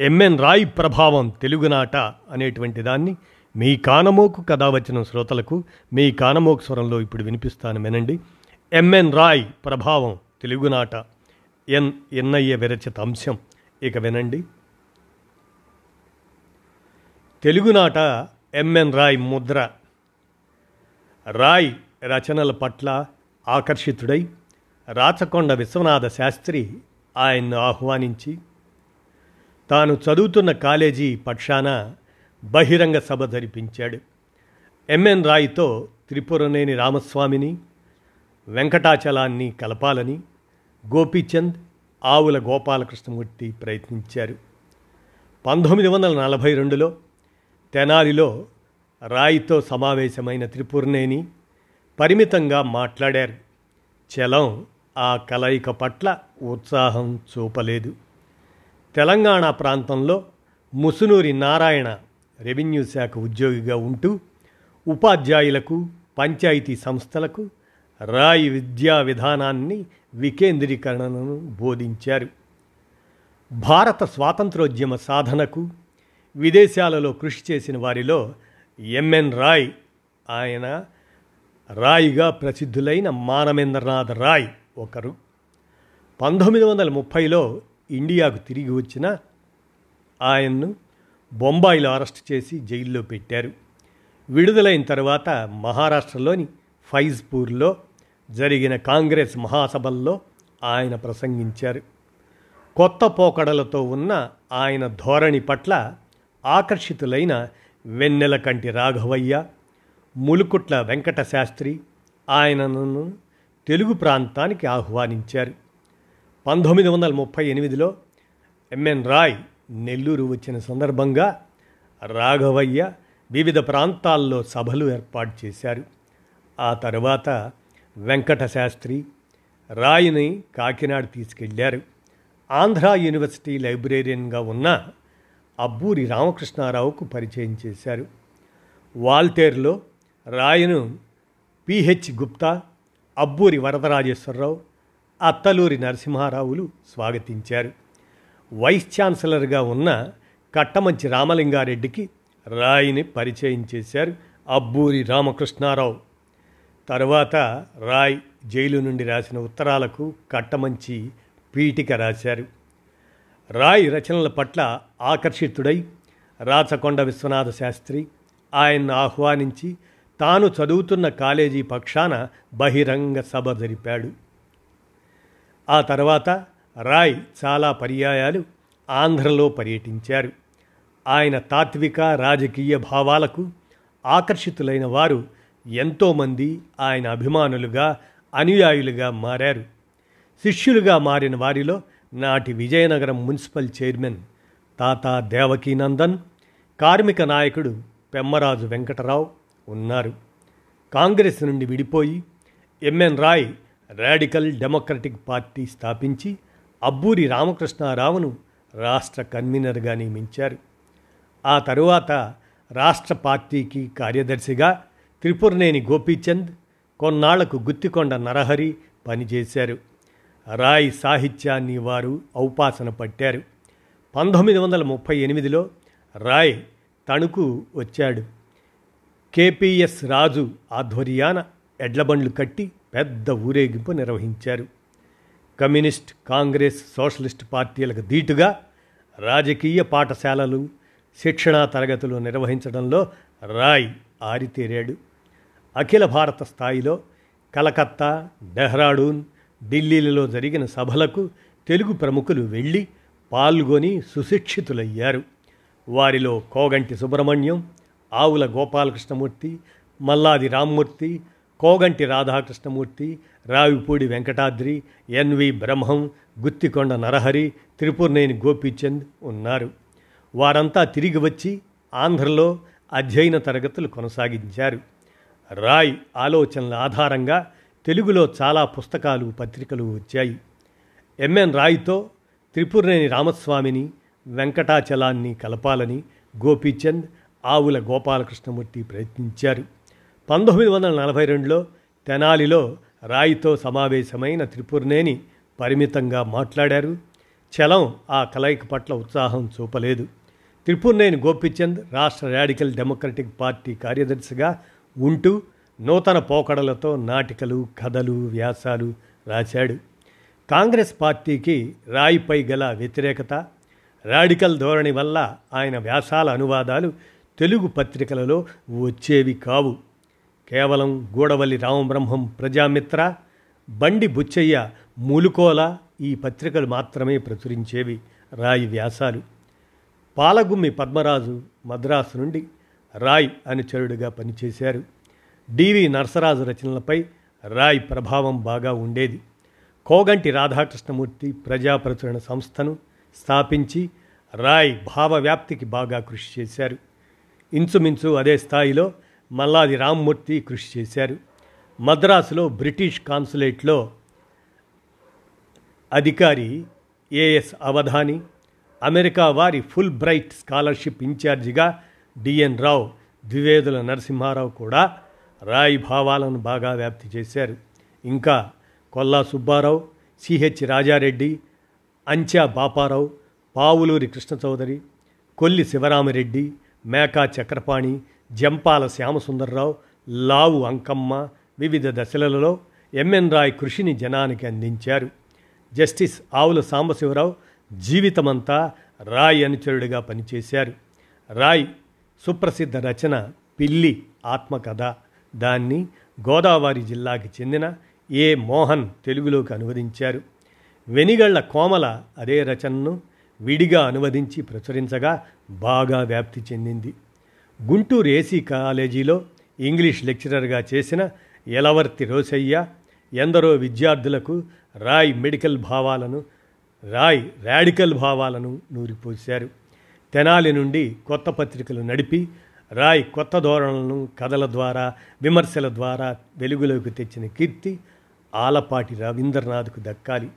MN Roy ప్రభావం తెలుగునాట అనేటువంటి దాన్ని మీ కానమోకు కథ వచ్చిన శ్రోతలకు మీ కానమోకు స్వరంలో ఇప్పుడు వినిపిస్తాను వినండి. ఎంఎన్ రాయ్ ప్రభావం తెలుగునాట ఎన్ ఎన్ఐఏ విరచిత అంశం. ఇక వినండి. తెలుగునాట ఎంఎన్ రాయ్ ముద్ర. రాయ్ రచనల పట్ల ఆకర్షితుడై రాచకొండ విశ్వనాథ శాస్త్రి ఆయన్ను ఆహ్వానించి తాను చదువుతున్న కాలేజీ పక్షాన బహిరంగ సభ జరిపించాడు. ఎంఎన్ రాయ్తో త్రిపురనేని రామస్వామిని వెంకటాచలాన్ని కలపాలని గోపీచంద్ ఆవుల గోపాలకృష్ణమూర్తి ప్రయత్నించారు. పంతొమ్మిది వందల నలభై రెండులో తెనాలిలో రాయితో సమావేశమైన త్రిపురనేని పరిమితంగా మాట్లాడారు. చలం ఆ కలయిక పట్ల ఉత్సాహం చూపలేదు. తెలంగాణ ప్రాంతంలో ముసునూరి నారాయణ రెవెన్యూ శాఖ ఉద్యోగిగా ఉంటూ ఉపాధ్యాయులకు పంచాయతీ సంస్థలకు రాయి విద్యా విధానాన్ని వికేంద్రీకరణను బోధించారు. భారత స్వాతంత్రోద్యమ సాధనకు విదేశాలలో కృషి చేసిన వారిలో ఎంఎన్ రాయ్ ఆయన రాయిగా ప్రసిద్ధులైన మానవేంద్రనాథ్ రాయ్ ఒకరు. పంతొమ్మిది వందల ముప్పైలో ఇండియాకు తిరిగి వచ్చిన ఆయన్ను బొంబాయిలో అరెస్ట్ చేసి జైల్లో పెట్టారు. విడుదలైన తర్వాత మహారాష్ట్రలోని ఫైజ్పూర్లో జరిగిన కాంగ్రెస్ మహాసభల్లో ఆయన ప్రసంగించారు. కొత్త పోకడలతో ఉన్న ఆయన ధోరణి పట్ల ఆకర్షితులైన వెన్నెల కంటి రాఘవయ్య ములుకుట్ల వెంకట శాస్త్రి ఆయనను తెలుగు ప్రాంతానికి ఆహ్వానించారు. పంతొమ్మిది వందల ముప్పై ఎనిమిదిలో ఎంఎన్ రాయ్ నెల్లూరు వచ్చిన సందర్భంగా రాఘవయ్య వివిధ ప్రాంతాల్లో సభలు ఏర్పాటు చేశారు. ఆ తర్వాత వెంకట శాస్త్రి రాయిని కాకినాడ తీసుకెళ్ళారు. ఆంధ్ర యూనివర్సిటీ లైబ్రేరియన్గా ఉన్న అబ్బూరి రామకృష్ణారావుకు పరిచయం చేశారు. వాల్తేర్లో రాయను పిహెచ్ గుప్తా అబ్బూరి వరదరాజేశ్వరరావు అత్తలూరి నరసింహారావులు స్వాగతించారు. వైస్ ఛాన్సలర్గా ఉన్న కట్టమంచి రామలింగారెడ్డికి రాయిని పరిచయం చేశారు అబ్బూరి రామకృష్ణారావు. తర్వాత రాయ్ జైలు నుండి రాసిన ఉత్తరాలకు కట్టమంచి పీఠిక రాశారు. రాయ్ రచనల పట్ల ఆకర్షితుడై రాచకొండ విశ్వనాథ శాస్త్రి ఆయన్ను ఆహ్వానించి తాను చదువుతున్న కాలేజీ పక్షాన బహిరంగ సభ జరిపాడు. ఆ తర్వాత రాయ్ చాలా పర్యాయాలు ఆంధ్రలో పర్యటించారు. ఆయన తాత్విక రాజకీయ భావాలకు ఆకర్షితులైన వారు ఎంతోమంది ఆయన అభిమానులుగా అనుయాయులుగా మారారు. శిష్యులుగా మారిన వారిలో నాటి విజయనగరం మున్సిపల్ చైర్మన్ తాతా దేవకీనందన్ కార్మిక నాయకుడు పెమ్మరాజు వెంకటరావు ఉన్నారు. కాంగ్రెస్ నుండి విడిపోయి M N Roy radical democratic party స్థాపించి అబ్బూరి రామకృష్ణారావును రాష్ట్ర కన్వీనర్గా నియమించారు. ఆ తరువాత రాష్ట్ర పార్టీకి కార్యదర్శిగా త్రిపురనేని గోపీచంద్ కొన్నాళ్ళకు గుత్తికొండ నరహరి పనిచేశారు. రాయ్ సాహిత్యాన్ని వారు ఔపాసన పట్టారు. పంతొమ్మిది వందల ముప్పై ఎనిమిదిలో రాయ్ తణుకు వచ్చాడు. కేపిఎస్ రాజు ఆధ్వర్యాన ఎడ్లబండ్లు కట్టి పెద్ద ఊరేగింపు నిర్వహించారు. కమ్యూనిస్ట్ కాంగ్రెస్ సోషలిస్ట్ పార్టీలకు ధీటుగా రాజకీయ పాఠశాలలు శిక్షణా తరగతులు నిర్వహించడంలో రాయ్ ఆరితేరాడు. అఖిల భారత స్థాయిలో కలకత్తా డెహ్రాడూన్ ఢిల్లీలలో జరిగిన సభలకు తెలుగు ప్రముఖులు వెళ్ళి పాల్గొని సుశిక్షితులయ్యారు. వారిలో కోగంటి సుబ్రహ్మణ్యం ఆవుల గోపాలకృష్ణమూర్తి మల్లాది రామ్మూర్తి కోగంటి రాధాకృష్ణమూర్తి రావిపూడి వెంకటాద్రి ఎన్వి బ్రహ్మం గుత్తికొండ నరహరి త్రిపురనేని గోపీచంద్ ఉన్నారు. వారంతా తిరిగి వచ్చి ఆంధ్రలో అధ్యయన తరగతులు కొనసాగించారు. రాయ్ ఆలోచనల ఆధారంగా తెలుగులో చాలా పుస్తకాలు పత్రికలు వచ్చాయి. ఎంఎన్ రాయ్తో త్రిపురనేని రామస్వామిని వెంకటాచలాన్ని కలపాలని గోపీచంద్ ఆవుల గోపాలకృష్ణమూర్తి ప్రయత్నించారు. పంతొమ్మిది వందల నలభై రెండులో తెనాలిలో రాయితో సమావేశమైన త్రిపురనేని పరిమితంగా మాట్లాడారు. చలం ఆ కలయిక పట్ల ఉత్సాహం చూపలేదు. త్రిపురనేని గోపిచంద్ రాష్ట్ర రాడికల్ డెమోక్రటిక్ పార్టీ కార్యదర్శిగా ఉంటూ నూతన పోకడలతో నాటికలు కథలు వ్యాసాలు రాశాడు. కాంగ్రెస్ పార్టీకి రాయిపై గల వ్యతిరేకత రాడికల్ ధోరణి వల్ల ఆయన వ్యాసాల అనువాదాలు తెలుగు పత్రికలలో వచ్చేవి కావు. కేవలం గూడవల్లి రామబ్రహ్మం ప్రజామిత్ర బండి బుచ్చయ్య మూలుకోల ఈ పత్రికలు మాత్రమే ప్రచురించేవి రాయి వ్యాసాలు. పాలగుమ్మి పద్మరాజు మద్రాసు నుండి రాయ్ అనుచరుడిగా పనిచేశారు. డివి నరసరాజు రచనలపై రాయ్ ప్రభావం బాగా ఉండేది. కోగంటి రాధాకృష్ణమూర్తి ప్రజాప్రచురణ సంస్థను స్థాపించి రాయ్ భావవ్యాప్తికి బాగా కృషి చేశారు. ఇంచుమించు అదే స్థాయిలో మల్లాది రామ్మూర్తి కృషి చేశారు. మద్రాసులో బ్రిటిష్ కాన్సులేట్లో అధికారి ఏఎస్ అవధాని అమెరికా వారి ఫుల్ బ్రైట్ స్కాలర్షిప్ ఇన్ఛార్జిగా డిఎన్ రావు ద్వివేదుల నరసింహారావు కూడా రాయి భావాలను బాగా వ్యాప్తి చేశారు. ఇంకా కొల్లా సుబ్బారావు సిహెచ్ రాజారెడ్డి అంచా బాపారావు పావులూరి కృష్ణ చౌదరి కొల్లి శివరామరెడ్డి మేకా చక్రపాణి జంపాల శ్యామసుందర్రావు లావు అంకమ్మ వివిధ దశలలో ఎంఎన్ రాయ్ కృషిని జనానికి అందించారు. జస్టిస్ ఆవుల సాంబశివరావు జీవితమంతా రాయ్ అనుచరుడిగా పనిచేశారు. రాయ్ సుప్రసిద్ధ రచన పిల్లి ఆత్మకథ. దాన్ని గోదావరి జిల్లాకి చెందిన ఏ మోహన్ తెలుగులోకి అనువదించారు. వెనిగళ్ళ కోమల అదే రచనను విడిగా అనువదించి ప్రచురించగా బాగా వ్యాప్తి చెందింది. గుంటూరు ఏసీ కాలేజీలో ఇంగ్లీష్ లెక్చరర్గా చేసిన ఎలవర్తి రోసయ్య ఎందరో విద్యార్థులకు రాయ్ మెడికల్ భావాలను రాయ్ రాడికల్ భావాలను నూరిపోశారు. తెనాలి నుండి కొత్త పత్రికలు నడిపి రాయ్ కొత్త ధోరణులను కథల ద్వారా విమర్శల ద్వారా వెలుగులోకి తెచ్చిన కీర్తి ఆలపాటి రవీంద్రనాథ్కు దక్కాలి.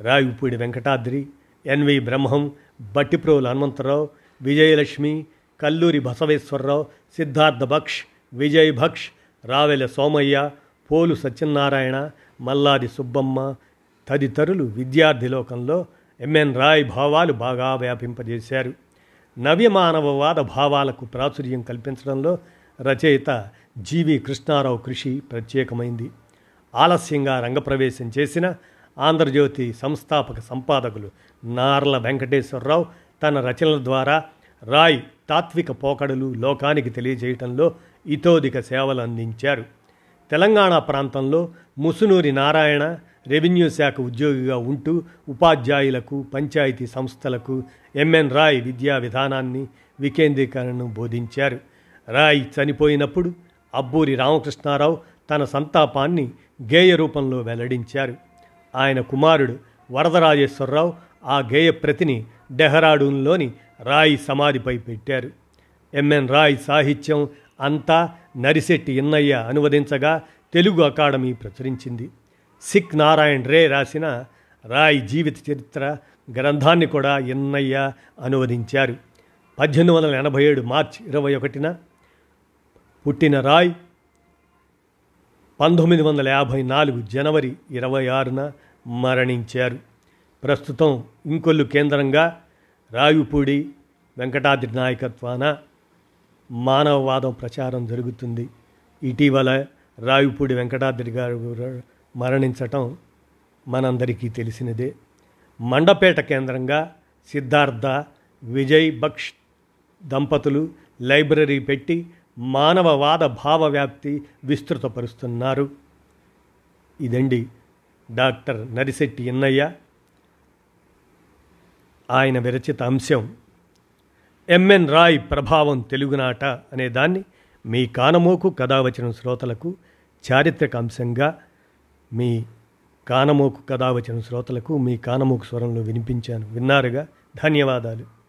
రాయుపూడి వెంకటాద్రి ఎన్వి బ్రహ్మం బట్టిప్రోలు హనుమంతరావు విజయలక్ష్మి కల్లూరి బసవేశ్వరరావు సిద్ధార్థ భక్ష్ విజయ్ భక్ష్ రావెల సోమయ్య పోలు సత్యనారాయణ మల్లాది సుబ్బమ్మ తదితరులు విద్యార్థి లోకంలో ఎంఎన్ రాయ్ భావాలు బాగా వ్యాపింపజేశారు. నవ్యమానవవాద భావాలకు ప్రాచుర్యం కల్పించడంలో రచయిత జీవి కృష్ణారావు కృషి ప్రత్యేకమైంది. ఆలస్యంగా రంగప్రవేశం చేసిన ఆంధ్రజ్యోతి సంస్థాపక సంపాదకులు నార్ల వెంకటేశ్వరరావు తన రచనల ద్వారా రాయ్ తాత్విక పోకడలు లోకానికి తెలియజేయటంలో ఇతోధిక సేవలు అందించారు తెలంగాణ ప్రాంతంలో ముసునూరి నారాయణ రెవెన్యూ శాఖ ఉద్యోగిగా ఉంటూ ఉపాధ్యాయులకు పంచాయతీ సంస్థలకు ఎంఎన్ రాయ్ విద్యా విధానాన్ని వికేంద్రీకరణను బోధించారు. రాయ్ చనిపోయినప్పుడు అబ్బూరి రామకృష్ణారావు తన సంతాపాన్ని గేయ రూపంలో వెల్లడించారు. ఆయన కుమారుడు వరదరాజేశ్వరరావు ఆ గేయ ప్రతిని డెహ్రాడూన్లోని రాయ్ సమాధిపై పెట్టారు. ఎంఎన్ రాయ్ సాహిత్యం అంతా నరిశెట్టి ఇన్నయ్య అనువదించగా తెలుగు అకాడమీ ప్రచురించింది. సిక్ నారాయణ్ రే రాసిన రాయ్ జీవిత చరిత్ర గ్రంథాన్ని కూడా ఎన్నయ్య అనువదించారు. పద్దెనిమిది వందల ఎనభై ఏడు మార్చి ఇరవై ఒకటిన పుట్టిన రాయ్ పంతొమ్మిది వందల యాభై నాలుగు జనవరి ఇరవై ఆరున మరణించారు. ప్రస్తుతం ఇంకొల్లు కేంద్రంగా రాయుపూడి వెంకటాద్రి నాయకత్వాన మానవవాదం ప్రచారం జరుగుతుంది. ఇటీవల రాయుపూడి వెంకటాద్రి గారు మరణించటం మనందరికీ తెలిసినదే. మండపేట కేంద్రంగా సిద్ధార్థ విజయ్ బక్ష్ దంపతులు లైబ్రరీ పెట్టి మానవవాద భావవ్యాప్తి విస్తృతపరుస్తున్నారు. ఇదండి డాక్టర్ నరిశెట్టి ఎన్నయ్య. ఆయన విరచిత అంశం. ఎంఎన్ రాయ్ ప్రభావం తెలుగునాట అనే దాన్ని మీ కానమోకు కథావచనం శ్రోతలకు చారిత్రక అంశంగా మీ కానమోకు కథావచన శ్రోతలకు మీ కానమోకు స్వరంలో వినిపించాను. విన్నారుగా? ధన్యవాదాలు.